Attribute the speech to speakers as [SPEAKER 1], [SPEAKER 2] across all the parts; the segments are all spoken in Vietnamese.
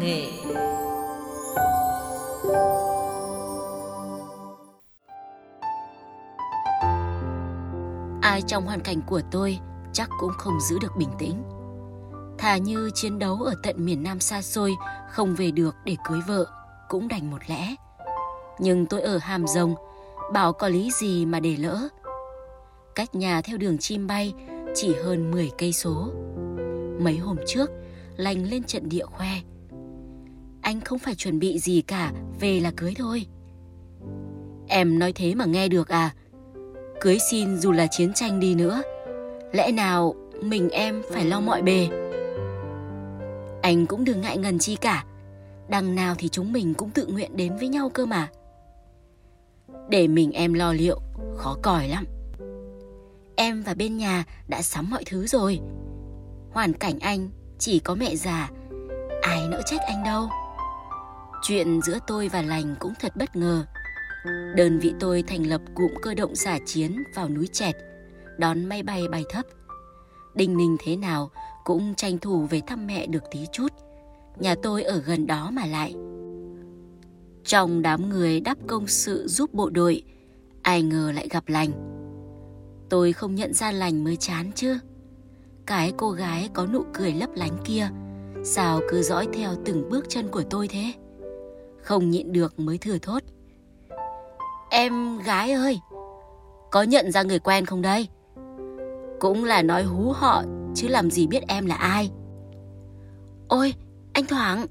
[SPEAKER 1] nghệ
[SPEAKER 2] ai trong hoàn cảnh của tôi chắc cũng không giữ được bình tĩnh thà như chiến đấu ở tận miền Nam xa xôi không về được để cưới vợ cũng đành một lẽ. Nhưng tôi ở Hàm Rồng, bảo có lý gì mà để lỡ. Cách nhà theo đường chim bay chỉ hơn 10 cây số. Mấy hôm trước, lành lên trận địa khoe. Anh không phải chuẩn bị gì cả, về là cưới thôi. Em nói thế mà nghe được à? Cưới xin dù là chiến tranh đi nữa. Lẽ nào mình em phải lo mọi bề? Anh cũng đừng ngại ngần chi cả. Đằng nào thì chúng mình cũng tự nguyện đến với nhau cơ mà. Để mình em lo liệu, khó còi lắm. Em và bên nhà đã sắm mọi thứ rồi. Hoàn cảnh anh chỉ có mẹ già, ai nỡ trách anh đâu. Chuyện giữa tôi và lành cũng thật bất ngờ. Đơn vị tôi thành lập cụm cơ động giả chiến vào núi Chẹt, đón máy bay bay thấp. Đinh ninh thế nào cũng tranh thủ về thăm mẹ được tí chút. Nhà tôi ở gần đó mà lại. Trong đám người đắp công sự giúp bộ đội, ai ngờ lại gặp lành. Tôi không nhận ra lành mới chán chứ. Cái cô gái có nụ cười lấp lánh kia, sao cứ dõi theo từng bước chân của tôi thế? Không nhịn được mới thừa thốt. Em gái ơi, có nhận ra người quen không đây? Cũng là nói hú họ chứ làm gì biết em là ai. Ôi, anh Thoảng,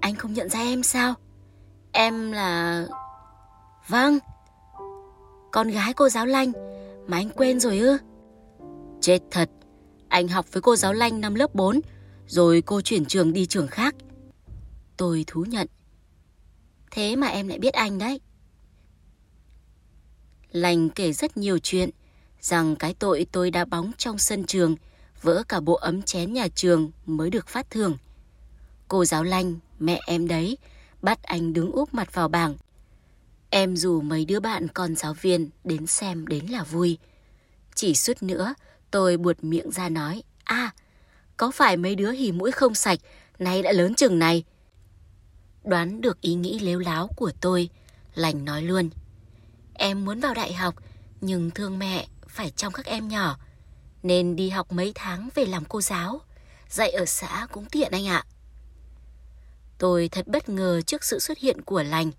[SPEAKER 2] anh không nhận ra em sao? Em là... Vâng, con gái cô giáo Lanh mà anh quên rồi ư? Chết thật, anh học với cô giáo Lanh năm lớp 4, rồi cô chuyển trường đi trường khác. Tôi thú nhận. Thế mà em lại biết anh đấy. Lành kể rất nhiều chuyện, rằng cái tội tôi đá bóng trong sân trường vỡ cả bộ ấm chén nhà trường mới được phát thưởng. Cô giáo Lanh, mẹ em đấy, bắt anh đứng úp mặt vào bảng. Em dù mấy đứa bạn con giáo viên đến xem đến là vui. Chỉ suốt nữa, tôi buột miệng ra nói, à, có phải mấy đứa hì mũi không sạch, nay đã lớn chừng này. Đoán được ý nghĩ lếu láo của tôi, Lành nói luôn. Em muốn vào đại học, nhưng thương mẹ phải trong các em nhỏ, nên đi học mấy tháng về làm cô giáo. Dạy ở xã cũng tiện anh ạ. Tôi thật bất ngờ trước sự xuất hiện của lành,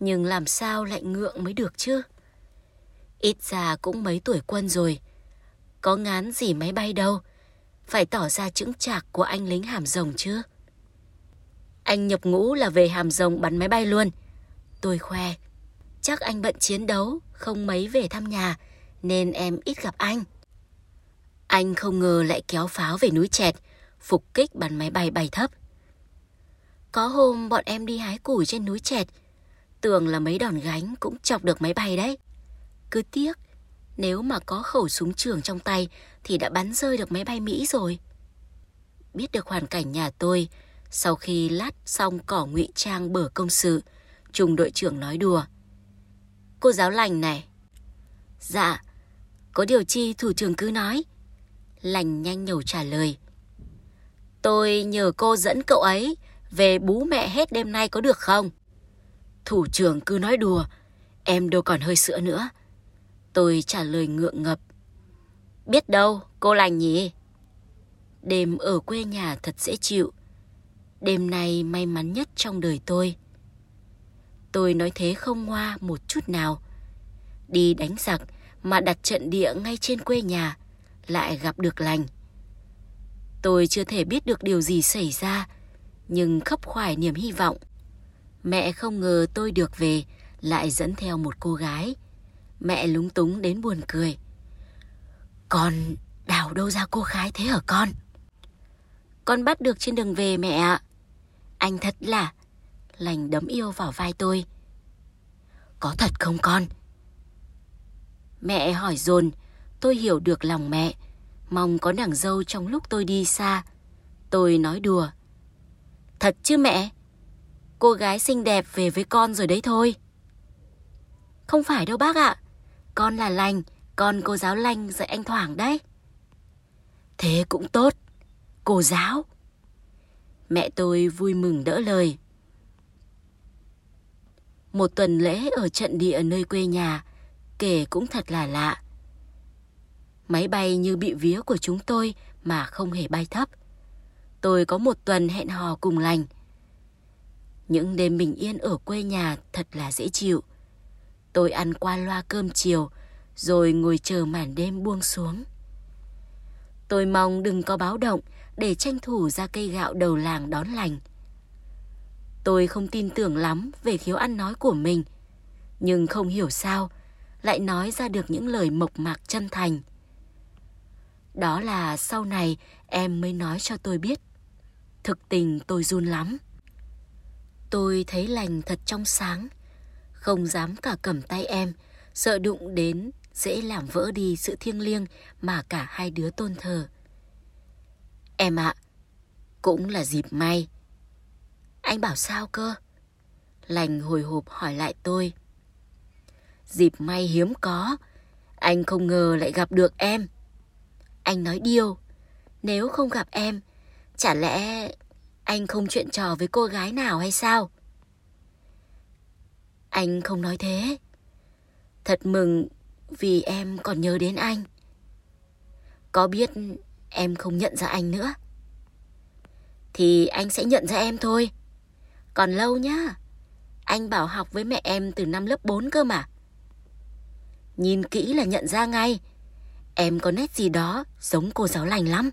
[SPEAKER 2] nhưng làm sao lại ngượng mới được chứ? Ít ra cũng mấy tuổi quân rồi, có ngán gì máy bay đâu, phải tỏ ra chững chạc của anh lính hàm rồng chứ. Anh nhập ngũ là về hàm rồng bắn máy bay luôn. Tôi khoe, chắc anh bận chiến đấu, không mấy về thăm nhà, nên em ít gặp anh. Anh không ngờ lại kéo pháo về núi Chẹt, phục kích bắn máy bay bay thấp. Có hôm bọn em đi hái củi trên núi Chẹt, tưởng là mấy đòn gánh cũng chọc được máy bay đấy. Cứ tiếc, nếu mà có khẩu súng trường trong tay thì đã bắn rơi được máy bay Mỹ rồi. Biết được hoàn cảnh nhà tôi, sau khi lát xong cỏ ngụy trang bờ công sự, trung đội trưởng nói đùa. Cô giáo lành này. Dạ, có điều chi thủ trưởng cứ nói. Lành nhanh nhẩu trả lời. Tôi nhờ cô dẫn cậu ấy về bú mẹ hết đêm nay có được không? Thủ trưởng cứ nói đùa, em đâu còn hơi sữa nữa. Tôi trả lời ngượng ngập. Biết đâu, cô lành nhỉ? Đêm ở quê nhà thật dễ chịu. Đêm nay may mắn nhất trong đời tôi. Tôi nói thế không ngoa một chút nào. Đi đánh giặc mà đặt trận địa ngay trên quê nhà, lại gặp được lành. Tôi chưa thể biết được điều gì xảy ra, nhưng khấp khoải niềm hy vọng. Mẹ không ngờ tôi được về, lại dẫn theo một cô gái. Mẹ lúng túng đến buồn cười. Con đào đâu ra cô gái thế hả con? Con bắt được trên đường về mẹ ạ. Anh thật là... Lành đấm yêu vào vai tôi. Có thật không con? Mẹ hỏi dồn, tôi hiểu được lòng mẹ, mong có nàng dâu trong lúc tôi đi xa. Tôi nói đùa. Thật chứ mẹ? Cô gái xinh đẹp về với con rồi đấy thôi. Không phải đâu bác ạ. Con là lành, con cô giáo lành dạy anh Thoảng đấy. Thế cũng tốt. Cô giáo. Mẹ tôi vui mừng đỡ lời. Một tuần lễ ở trận địa nơi quê nhà, kể cũng thật là lạ. Máy bay như bị vía của chúng tôi mà không hề bay thấp. Tôi có một tuần hẹn hò cùng lành. Những đêm bình yên ở quê nhà thật là dễ chịu. Tôi ăn qua loa cơm chiều, rồi ngồi chờ màn đêm buông xuống. Tôi mong đừng có báo động để tranh thủ ra cây gạo đầu làng đón lành. Tôi không tin tưởng lắm về khiếu ăn nói của mình, nhưng không hiểu sao lại nói ra được những lời mộc mạc chân thành. Đó là sau này em mới nói cho tôi biết. Thực tình tôi run lắm. Tôi thấy lành thật trong sáng, không dám cả cầm tay em, sợ đụng đến dễ làm vỡ đi sự thiêng liêng mà cả hai đứa tôn thờ. Em ạ, cũng là dịp may. Anh bảo sao cơ? Lành hồi hộp hỏi lại tôi. Dịp may hiếm có, anh không ngờ lại gặp được em. Anh nói điêu, nếu không gặp em, chả lẽ anh không chuyện trò với cô gái nào hay sao? Anh không nói thế. Thật mừng vì em còn nhớ đến anh. Có biết em không nhận ra anh nữa? Thì anh sẽ nhận ra em thôi. Còn lâu nhá. Anh bảo học với mẹ em từ năm lớp 4 cơ mà. Nhìn kỹ là nhận ra ngay. Em có nét gì đó giống cô giáo lành lắm.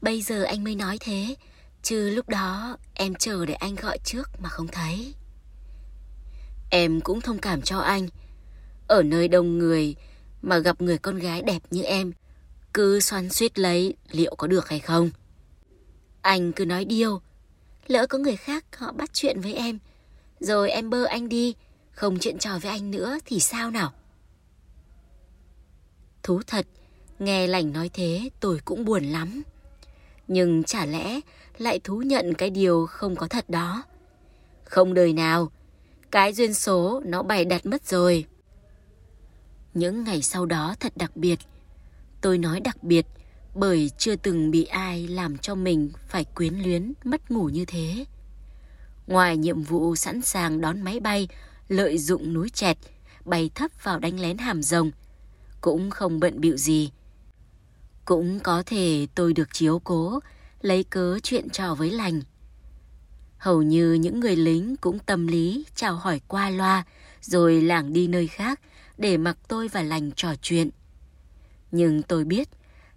[SPEAKER 2] Bây giờ anh mới nói thế, chứ lúc đó em chờ để anh gọi trước mà không thấy. Em cũng thông cảm cho anh. Ở nơi đông người mà gặp người con gái đẹp như em, cứ xoắn suýt lấy liệu có được hay không. Anh cứ nói điêu, lỡ có người khác họ bắt chuyện với em, rồi em bơ anh đi, không chuyện trò với anh nữa thì sao nào? Thú thật, nghe lành nói thế tôi cũng buồn lắm. Nhưng chả lẽ lại thú nhận cái điều không có thật đó. Không đời nào, cái duyên số nó bày đặt mất rồi. Những ngày sau đó thật đặc biệt. Tôi nói đặc biệt bởi chưa từng bị ai làm cho mình phải quyến luyến, mất ngủ như thế. Ngoài nhiệm vụ sẵn sàng đón máy bay, lợi dụng núi chẹt, bay thấp vào đánh lén hàm rồng, cũng không bận bịu gì. Cũng có thể tôi được chiếu cố, lấy cớ chuyện trò với lành. Hầu như những người lính cũng tâm lý chào hỏi qua loa, rồi lảng đi nơi khác để mặc tôi và lành trò chuyện. Nhưng tôi biết,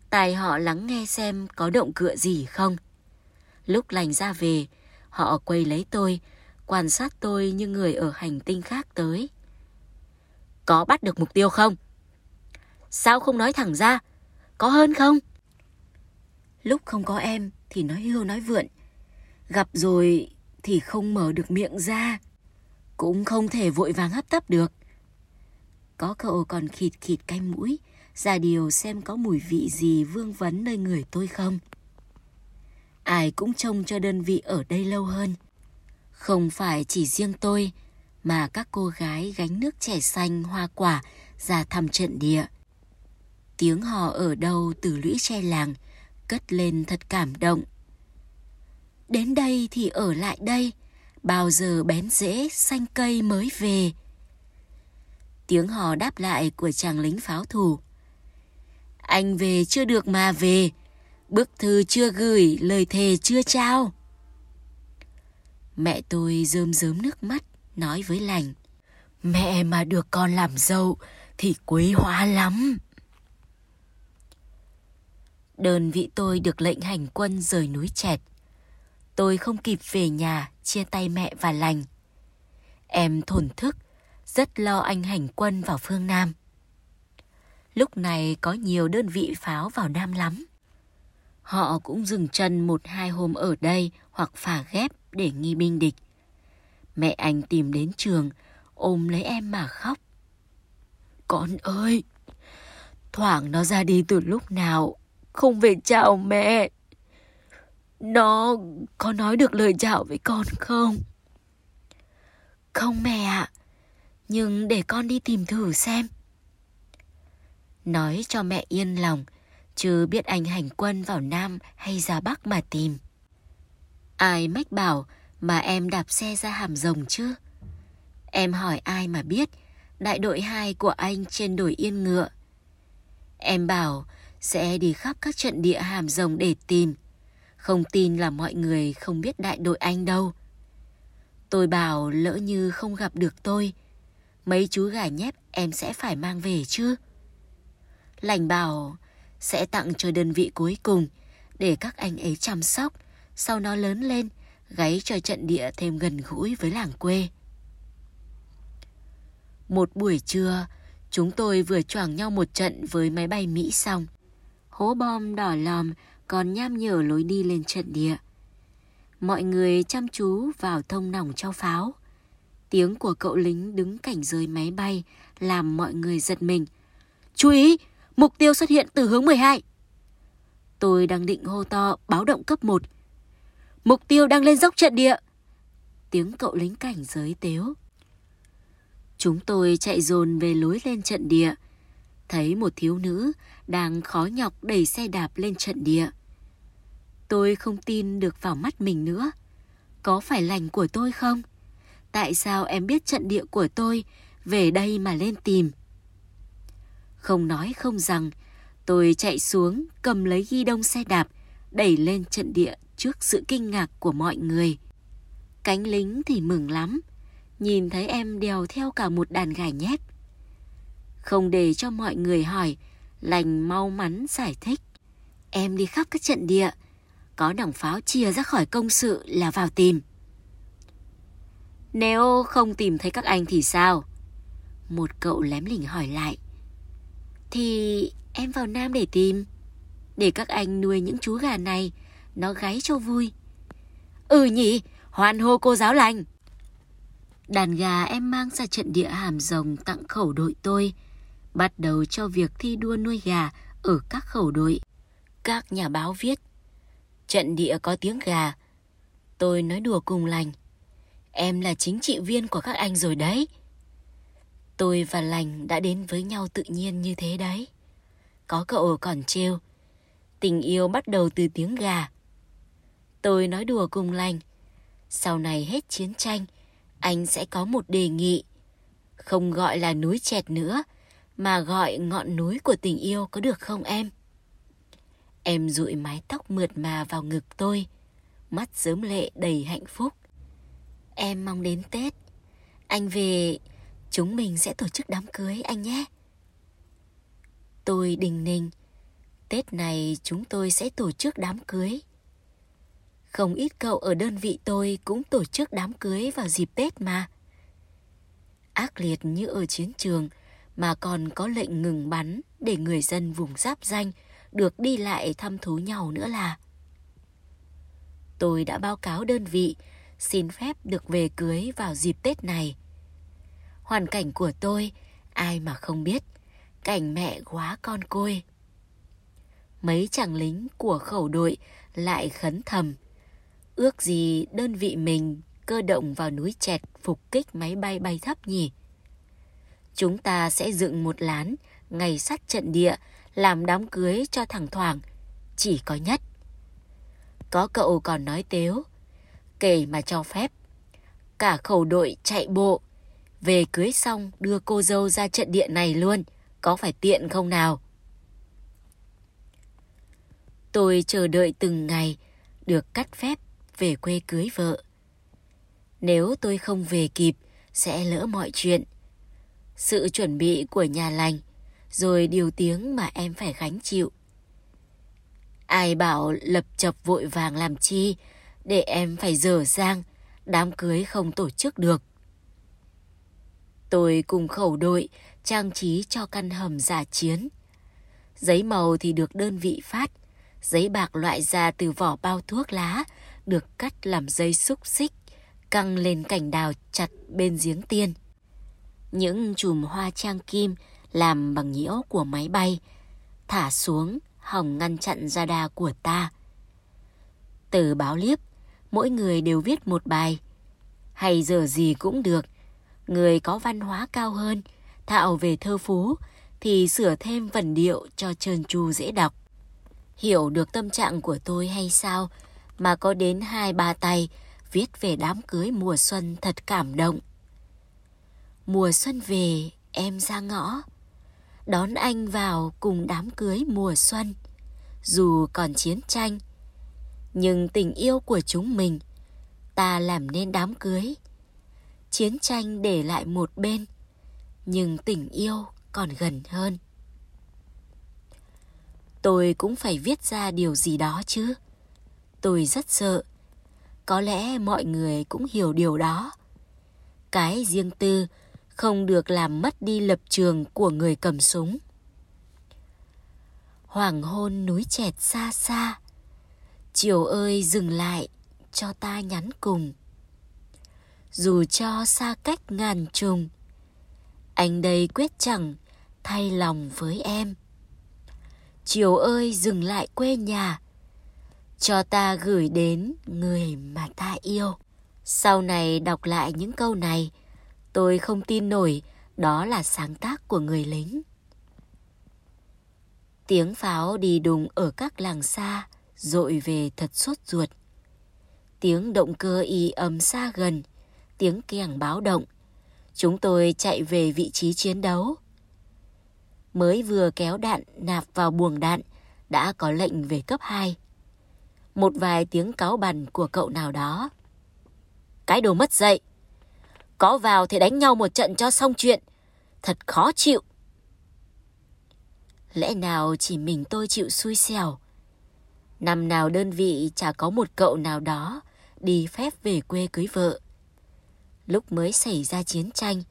[SPEAKER 2] tài họ lắng nghe xem có động cựa gì không. Lúc lành ra về, họ quay lấy tôi, quan sát tôi như người ở hành tinh khác tới. Có bắt được mục tiêu không? Sao không nói thẳng ra? Có hơn không? Lúc không có em thì nói hưu nói vượn. Gặp rồi thì không mở được miệng ra. Cũng không thể vội vàng hấp tấp được. Có cậu còn khịt khịt cái mũi, ra điều xem có mùi vị gì vương vấn nơi người tôi không. Ai cũng trông cho đơn vị ở đây lâu hơn. Không phải chỉ riêng tôi, mà các cô gái gánh nước trẻ xanh hoa quả ra thăm trận địa. Tiếng hò ở đâu từ lũy tre làng cất lên thật cảm động. Đến đây thì ở lại đây, bao giờ bén rễ xanh cây mới về. Tiếng hò đáp lại của chàng lính pháo thủ. Anh về chưa được mà về, bức thư chưa gửi, lời thề chưa trao. Mẹ tôi rơm rớm nước mắt, nói với lành. Mẹ mà được con làm dâu thì quý hóa lắm. Đơn vị tôi được lệnh hành quân rời núi Chẹt. Tôi không kịp về nhà chia tay mẹ và lành. Em thổn thức, rất lo anh hành quân vào phương Nam. Lúc này có nhiều đơn vị pháo vào Nam lắm. Họ cũng dừng chân một hai hôm ở đây hoặc phà ghép để nghi binh địch. Mẹ anh tìm đến trường, ôm lấy em mà khóc. Con ơi, thoảng nó ra đi từ lúc nào không về chào mẹ. Nó có nói được lời chào với con không? Không mẹ ạ, nhưng để con đi tìm thử xem. Nói cho mẹ yên lòng, chứ biết anh hành quân vào Nam hay ra Bắc mà tìm. Ai mách bảo mà em đạp xe ra hàm rồng chứ? Em hỏi ai mà biết đại đội 2 của anh trên đồi yên ngựa. Em bảo sẽ đi khắp các trận địa hàm rồng để tìm. Không tin là mọi người không biết đại đội anh đâu. Tôi bảo lỡ như không gặp được tôi, mấy chú gà nhép em sẽ phải mang về chứ. Lành bảo sẽ tặng cho đơn vị cuối cùng để các anh ấy chăm sóc, sau nó lớn lên, gáy cho trận địa thêm gần gũi với làng quê. Một buổi trưa, chúng tôi vừa choảng nhau một trận với máy bay Mỹ xong. Hố bom đỏ lòm còn nham nhở lối đi lên trận địa. Mọi người chăm chú vào thông nòng cho pháo. Tiếng của cậu lính đứng cảnh giới máy bay làm mọi người giật mình. Chú ý, mục tiêu xuất hiện từ hướng 12. Tôi đang định hô to báo động cấp 1. Mục tiêu đang lên dốc trận địa. Tiếng cậu lính cảnh giới tếu. Chúng tôi chạy dồn về lối lên trận địa. Thấy một thiếu nữ đang khó nhọc đẩy xe đạp lên trận địa. Tôi không tin được vào mắt mình nữa. Có phải lành của tôi không? Tại sao em biết trận địa của tôi, về đây mà lên tìm? Không nói không rằng, tôi chạy xuống cầm lấy ghi đông xe đạp, đẩy lên trận địa trước sự kinh ngạc của mọi người. Cánh lính thì mừng lắm, nhìn thấy em đèo theo cả một đàn gà nhét Không để cho mọi người hỏi, lành mau mắn giải thích. Em đi khắp các trận địa, có nòng pháo chia ra khỏi công sự là vào tìm. Nếu không tìm thấy các anh thì sao? Một cậu lém lỉnh hỏi lại. Thì em vào Nam để tìm. Để các anh nuôi những chú gà này, nó gáy cho vui. Ừ nhỉ, hoan hô cô giáo lành. Đàn gà em mang ra trận địa hàm rồng tặng khẩu đội tôi, bắt đầu cho việc thi đua nuôi gà ở các khẩu đội. Các nhà báo viết, trận địa có tiếng gà. Tôi nói đùa cùng lành. Em là chính trị viên của các anh rồi đấy. Tôi và lành đã đến với nhau tự nhiên như thế đấy. Có cậu còn trêu. Tình yêu bắt đầu từ tiếng gà. Tôi nói đùa cùng lành. Sau này hết chiến tranh, anh sẽ có một đề nghị. Không gọi là núi chẹt nữa, mà gọi ngọn núi của tình yêu có được không em? Em dụi mái tóc mượt mà vào ngực tôi, mắt sớm lệ đầy hạnh phúc. Em mong đến Tết, anh về, chúng mình sẽ tổ chức đám cưới anh nhé. Tôi đình ninh, Tết này chúng tôi sẽ tổ chức đám cưới. Không ít cậu ở đơn vị tôi cũng tổ chức đám cưới vào dịp Tết mà. Ác liệt như ở chiến trường mà còn có lệnh ngừng bắn để người dân vùng giáp danh được đi lại thăm thú nhau nữa là. Tôi đã báo cáo đơn vị xin phép được về cưới vào dịp Tết này. Hoàn cảnh của tôi, ai mà không biết, cảnh mẹ quá con côi. Mấy chàng lính của khẩu đội lại khấn thầm Ước gì đơn vị mình cơ động vào núi chẹt phục kích máy bay bay thấp nhỉ? Chúng ta sẽ dựng một lán ngày sắt trận địa làm đám cưới cho thằng Thoảng. Chỉ có nhất. Có cậu còn nói tếu. Kể mà cho phép. Cả khẩu đội chạy bộ. Về cưới xong đưa cô dâu ra trận địa này luôn. Có phải tiện không nào? Tôi chờ đợi từng ngày được cắt phép về quê cưới vợ. Nếu tôi không về kịp, sẽ lỡ mọi chuyện. Sự chuẩn bị của nhà lành, rồi điều tiếng mà em phải gánh chịu. Ai bảo lập chập vội vàng làm chi, để em phải dở dang, đám cưới không tổ chức được. Tôi cùng khẩu đội trang trí cho căn hầm giả chiến. Giấy màu thì được đơn vị phát, giấy bạc loại ra từ vỏ bao thuốc lá được cắt làm dây xúc xích, căng lên cành đào chặt bên giếng tiên. Những chùm hoa trang kim làm bằng nhiễu của máy bay, thả xuống hòng ngăn chặn radar của ta. Từ báo liếp, mỗi người đều viết một bài. Hay giờ gì cũng được, người có văn hóa cao hơn, thạo về thơ phú, thì sửa thêm vần điệu cho trơn tru dễ đọc. Hiểu được tâm trạng của tôi hay sao mà có đến hai ba tay viết về đám cưới mùa xuân thật cảm động. Mùa xuân về, em ra ngõ, đón anh vào cùng đám cưới mùa xuân. Dù còn chiến tranh, nhưng tình yêu của chúng mình, ta làm nên đám cưới. Chiến tranh để lại một bên, nhưng tình yêu còn gần hơn. Tôi cũng phải viết ra điều gì đó chứ. Tôi rất sợ. Có lẽ mọi người cũng hiểu điều đó. Cái riêng tư không được làm mất đi lập trường của người cầm súng. Hoàng hôn núi chẹt xa xa. Chiều ơi dừng lại cho ta nhắn cùng. Dù cho xa cách ngàn trùng, anh đây quyết chẳng thay lòng với em. Chiều ơi dừng lại quê nhà, cho ta gửi đến người mà ta yêu. Sau này đọc lại những câu này, tôi không tin nổi đó là sáng tác của người lính. Tiếng pháo đi đùng ở các làng xa, dội về thật sốt ruột. Tiếng động cơ y ầm xa gần, tiếng kèn báo động. Chúng tôi chạy về vị trí chiến đấu. Mới vừa kéo đạn nạp vào buồng đạn, đã có lệnh về cấp 2. Một vài tiếng cáo bằn của cậu nào đó. Cái đồ mất dậy. Có vào thì đánh nhau một trận cho xong chuyện. Thật khó chịu. Lẽ nào chỉ mình tôi chịu xui xẻo? Năm nào đơn vị chả có một cậu nào đó đi phép về quê cưới vợ. Lúc mới xảy ra chiến tranh,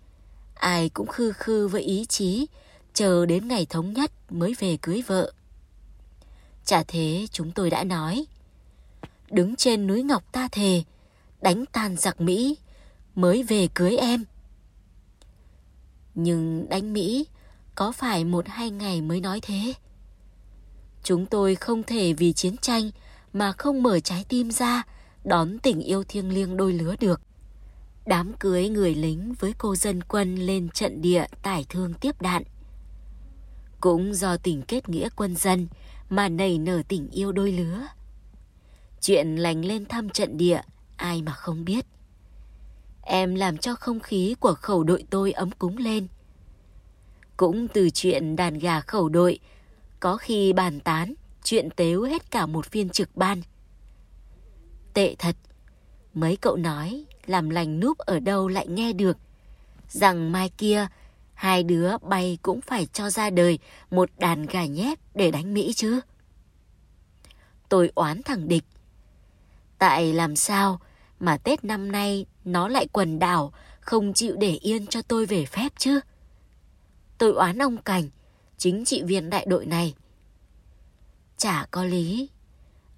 [SPEAKER 2] ai cũng khư khư với ý chí chờ đến ngày thống nhất mới về cưới vợ. Chả thế chúng tôi đã nói. Đứng trên núi Ngọc ta thề, đánh tan giặc Mỹ, mới về cưới em. Nhưng đánh Mỹ có phải một hai ngày mới nói thế? Chúng tôi không thể vì chiến tranh mà không mở trái tim ra đón tình yêu thiêng liêng đôi lứa được. Đám cưới người lính với cô dân quân lên trận địa tải thương tiếp đạn. Cũng do tình kết nghĩa quân dân mà nảy nở tình yêu đôi lứa. Chuyện lành lên thăm trận địa, ai mà không biết. Em làm cho không khí của khẩu đội tôi ấm cúng lên. Cũng từ chuyện đàn gà khẩu đội, có khi bàn tán, chuyện tếu hết cả một phiên trực ban. Tệ thật, mấy cậu nói làm lành núp ở đâu lại nghe được, rằng mai kia hai đứa bay cũng phải cho ra đời một đàn gà nhép để đánh Mỹ chứ. Tôi oán thằng địch. Tại làm sao mà Tết năm nay nó lại quần đảo, không chịu để yên cho tôi về phép chứ? Tôi oán ông Cảnh, chính trị viên đại đội này. Chả có lý.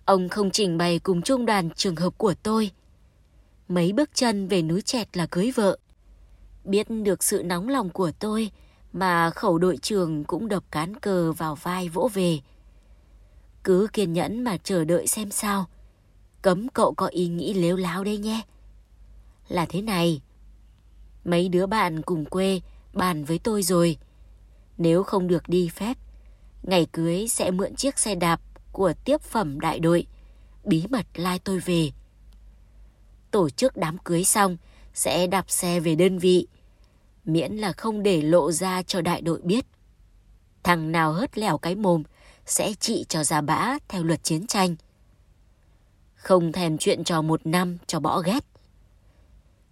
[SPEAKER 2] Ông không trình bày cùng trung đoàn trường hợp của tôi. Mấy bước chân về núi chẹt là cưới vợ. Biết được sự nóng lòng của tôi mà khẩu đội trưởng cũng đập cán cờ vào vai vỗ về. Cứ kiên nhẫn mà chờ đợi xem sao. Cấm cậu có ý nghĩ lếu láo đây nhé. Là thế này. Mấy đứa bạn cùng quê bàn với tôi rồi. Nếu không được đi phép, ngày cưới sẽ mượn chiếc xe đạp của tiếp phẩm đại đội, bí mật lai tôi về. Tổ chức đám cưới xong, sẽ đạp xe về đơn vị, miễn là không để lộ ra cho đại đội biết. Thằng nào hớt lẻo cái mồm sẽ trị cho ra bã theo luật chiến tranh. Không thèm chuyện trò một năm cho bỏ ghét.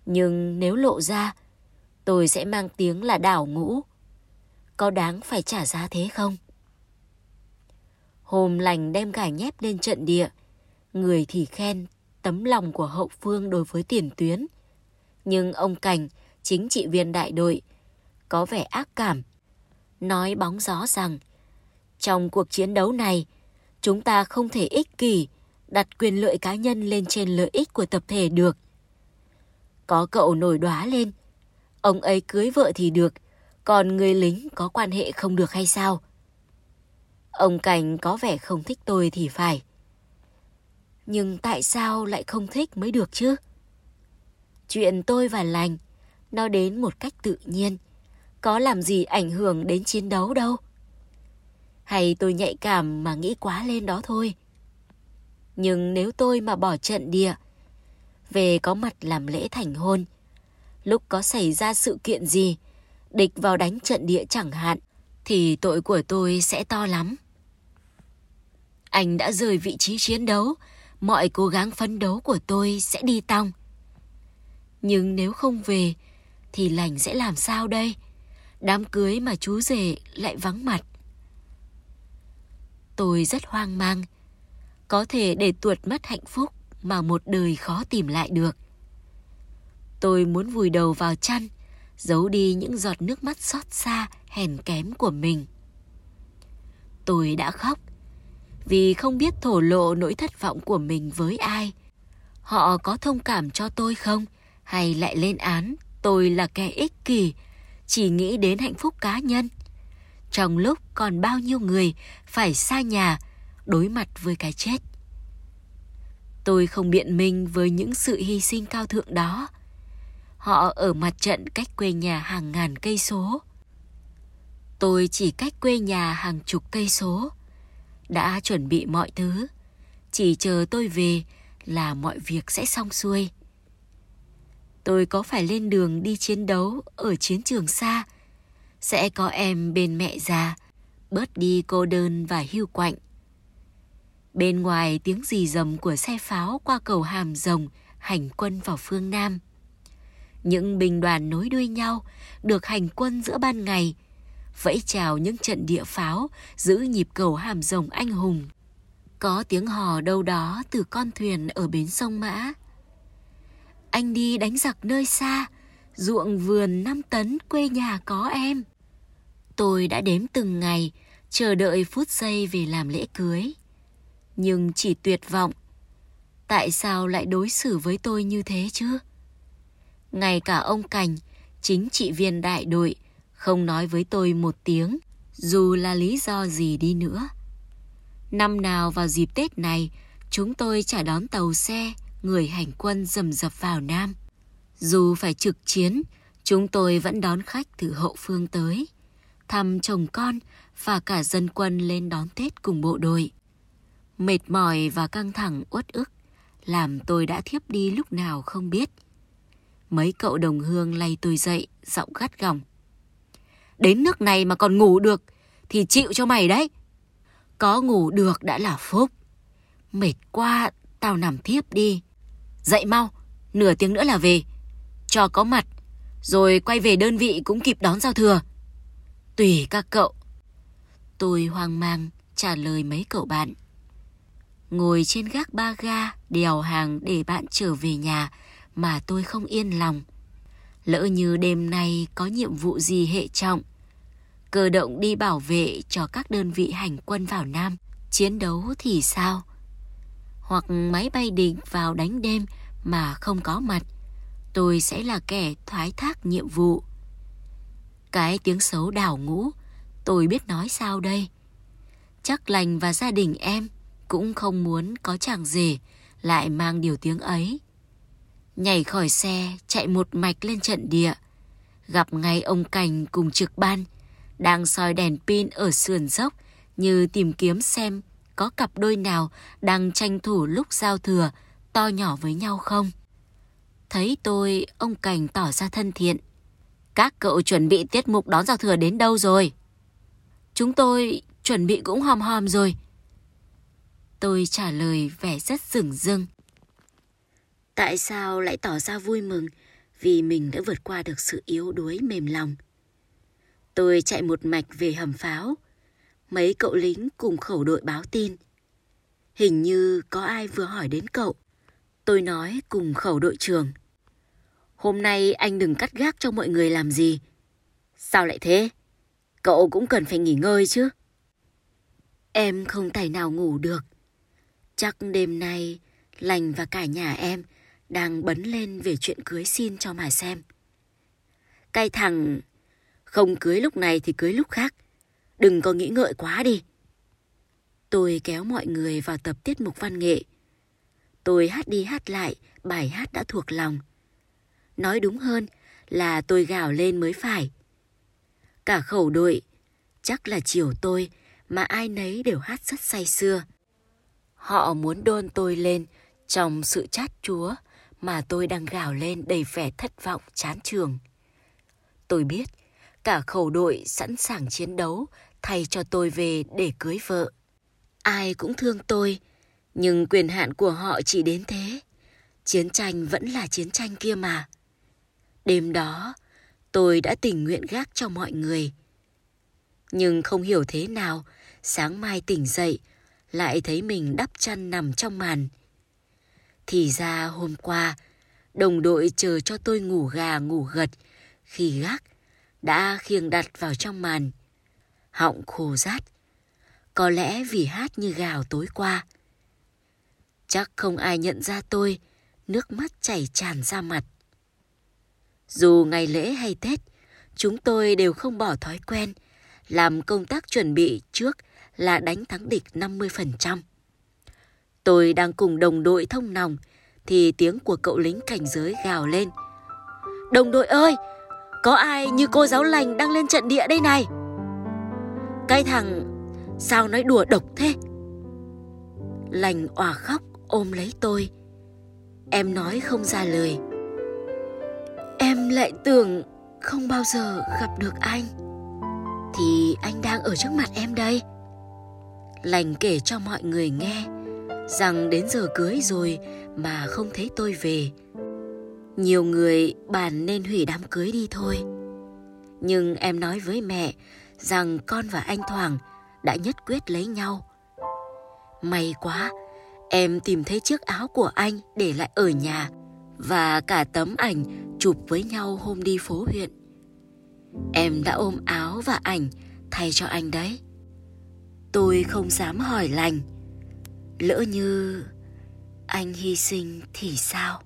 [SPEAKER 2] Nhưng nếu lộ ra, tôi sẽ mang tiếng là đảo ngũ. Có đáng phải trả giá thế không? Hôm lành đem gà nhép lên trận địa, người thì khen tấm lòng của hậu phương đối với tiền tuyến. Nhưng ông Cảnh, chính trị viên đại đội, có vẻ ác cảm, nói bóng gió rằng trong cuộc chiến đấu này, chúng ta không thể ích kỷ đặt quyền lợi cá nhân lên trên lợi ích của tập thể được. Có cậu nổi đoá lên, ông ấy cưới vợ thì được, còn người lính có quan hệ không được hay sao? Ông Cảnh có vẻ không thích tôi thì phải. Nhưng tại sao lại không thích mới được chứ? Chuyện tôi và lành, nó đến một cách tự nhiên, có làm gì ảnh hưởng đến chiến đấu đâu. Hay tôi nhạy cảm mà nghĩ quá lên đó thôi. Nhưng nếu tôi mà bỏ trận địa, về có mặt làm lễ thành hôn, lúc có xảy ra sự kiện gì, địch vào đánh trận địa chẳng hạn, thì tội của tôi sẽ to lắm. Anh đã rời vị trí chiến đấu, mọi cố gắng phấn đấu của tôi sẽ đi tong. Nhưng nếu không về, thì lành sẽ làm sao đây? Đám cưới mà chú rể lại vắng mặt. Tôi rất hoang mang. Có thể để tuột mất hạnh phúc mà một đời khó tìm lại được. Tôi muốn vùi đầu vào chăn, giấu đi những giọt nước mắt xót xa, hèn kém của mình. Tôi đã khóc vì không biết thổ lộ nỗi thất vọng của mình với ai. Họ có thông cảm cho tôi không hay lại lên án tôi là kẻ ích kỷ, chỉ nghĩ đến hạnh phúc cá nhân. Trong lúc còn bao nhiêu người phải xa nhà, đối mặt với cái chết. Tôi không biện minh với những sự hy sinh cao thượng đó. Họ ở mặt trận cách quê nhà hàng ngàn cây số. Tôi chỉ cách quê nhà hàng chục cây số. Đã chuẩn bị mọi thứ, chỉ chờ tôi về là mọi việc sẽ xong xuôi. Tôi có phải lên đường đi chiến đấu ở chiến trường xa, sẽ có em bên mẹ già, bớt đi cô đơn và hưu quạnh. Bên ngoài tiếng rì rầm của xe pháo qua cầu Hàm Rồng hành quân vào phương Nam. Những binh đoàn nối đuôi nhau được hành quân giữa ban ngày, vẫy chào những trận địa pháo giữ nhịp cầu Hàm Rồng anh hùng. Có tiếng hò đâu đó từ con thuyền ở bến sông Mã. Anh đi đánh giặc nơi xa, ruộng vườn năm tấn quê nhà có em. Tôi đã đếm từng ngày, chờ đợi phút giây về làm lễ cưới. Nhưng chỉ tuyệt vọng. Tại sao lại đối xử với tôi như thế chứ? Ngay cả ông cành chính trị viên đại đội, không nói với tôi một tiếng, dù là lý do gì đi nữa. Năm nào vào dịp Tết này, chúng tôi trả đón tàu xe, người hành quân dầm dập vào Nam. Dù phải trực chiến, chúng tôi vẫn đón khách từ hậu phương tới, thăm chồng con và cả dân quân lên đón Tết cùng bộ đội. Mệt mỏi và căng thẳng uất ức, làm tôi đã thiếp đi lúc nào không biết. Mấy cậu đồng hương lay tôi dậy, giọng gắt gỏng. Đến nước này mà còn ngủ được, thì chịu cho mày đấy. Có ngủ được đã là phúc. Mệt quá, tao nằm thiếp đi. Dậy mau, nửa tiếng nữa là về. Cho có mặt, rồi quay về đơn vị cũng kịp đón giao thừa. Tùy các cậu. Tôi hoang mang trả lời mấy cậu bạn. Ngồi trên gác ba ga, đèo hàng để bạn trở về nhà mà tôi không yên lòng. Lỡ như đêm nay có nhiệm vụ gì hệ trọng, cơ động đi bảo vệ cho các đơn vị hành quân vào Nam, chiến đấu thì sao? hoặc máy bay địch vào đánh đêm mà không có mặt, tôi sẽ là kẻ thoái thác nhiệm vụ. Cái tiếng xấu đảo ngũ, tôi biết nói sao đây. Chắc lành và gia đình em cũng không muốn có chàng rể lại mang điều tiếng ấy. Nhảy khỏi xe, chạy một mạch lên trận địa. Gặp ngay ông Cành cùng trực ban, đang soi đèn pin ở sườn dốc như tìm kiếm xem có cặp đôi nào đang tranh thủ lúc giao thừa to nhỏ với nhau không? Thấy tôi, ông cành tỏ ra thân thiện. Các cậu chuẩn bị tiết mục đón giao thừa đến đâu rồi? Chúng tôi chuẩn bị cũng hòm hòm rồi. Tôi trả lời vẻ rất rừng rưng. Tại sao lại tỏ ra vui mừng vì mình đã vượt qua được sự yếu đuối mềm lòng? Tôi chạy một mạch về hầm pháo, mấy cậu lính cùng khẩu đội báo tin. Hình như có ai vừa hỏi đến cậu. Tôi nói cùng khẩu đội trưởng. Hôm nay anh đừng cắt gác cho mọi người làm gì. Sao lại thế? Cậu cũng cần phải nghỉ ngơi chứ. Em không tài nào ngủ được. Chắc đêm nay Lành và cả nhà em đang bấn lên về chuyện cưới xin cho mà xem. Cái thằng không cưới lúc này thì cưới lúc khác. Đừng có nghĩ ngợi quá đi. Tôi kéo mọi người vào tập tiết mục văn nghệ. Tôi hát đi hát lại bài hát đã thuộc lòng. Nói đúng hơn là tôi gào lên mới phải. Cả khẩu đội, chắc là chiều tôi mà ai nấy đều hát rất say xưa. Họ muốn đôn tôi lên trong sự chát chúa mà tôi đang gào lên đầy vẻ thất vọng chán trường. Tôi biết cả khẩu đội sẵn sàng chiến đấu thay cho tôi về để cưới vợ. Ai cũng thương tôi, nhưng quyền hạn của họ chỉ đến thế. Chiến tranh vẫn là chiến tranh kia mà. Đêm đó, tôi đã tình nguyện gác cho mọi người. Nhưng không hiểu thế nào, sáng mai tỉnh dậy, lại thấy mình đắp chăn nằm trong màn. Thì ra hôm qua, đồng đội chờ cho tôi ngủ gà ngủ gật, khi gác, đã khiêng đặt vào trong màn. Họng khô rát, có lẽ vì hát như gào tối qua. Chắc không ai nhận ra tôi, nước mắt chảy tràn ra mặt. Dù ngày lễ hay Tết, chúng tôi đều không bỏ thói quen làm công tác chuẩn bị trước là đánh thắng địch 50%. Tôi đang cùng đồng đội thông nòng thì tiếng của cậu lính cảnh giới gào lên. Đồng đội ơi, có ai như cô giáo lành đang lên trận địa đây này? Cái thằng sao nói đùa độc thế? Lành òa khóc ôm lấy tôi. Em nói không ra lời. Em lại tưởng không bao giờ gặp được anh. Thì anh đang ở trước mặt em đây. Lành kể cho mọi người nghe rằng đến giờ cưới rồi mà không thấy tôi về. Nhiều người bàn nên hủy đám cưới đi thôi. Nhưng em nói với mẹ rằng con và anh Thoảng đã nhất quyết lấy nhau. May quá, em tìm thấy chiếc áo của anh để lại ở nhà và cả tấm ảnh chụp với nhau hôm đi phố huyện. Em đã ôm áo và ảnh thay cho anh đấy. Tôi không dám hỏi lành. Lỡ như anh hy sinh thì sao?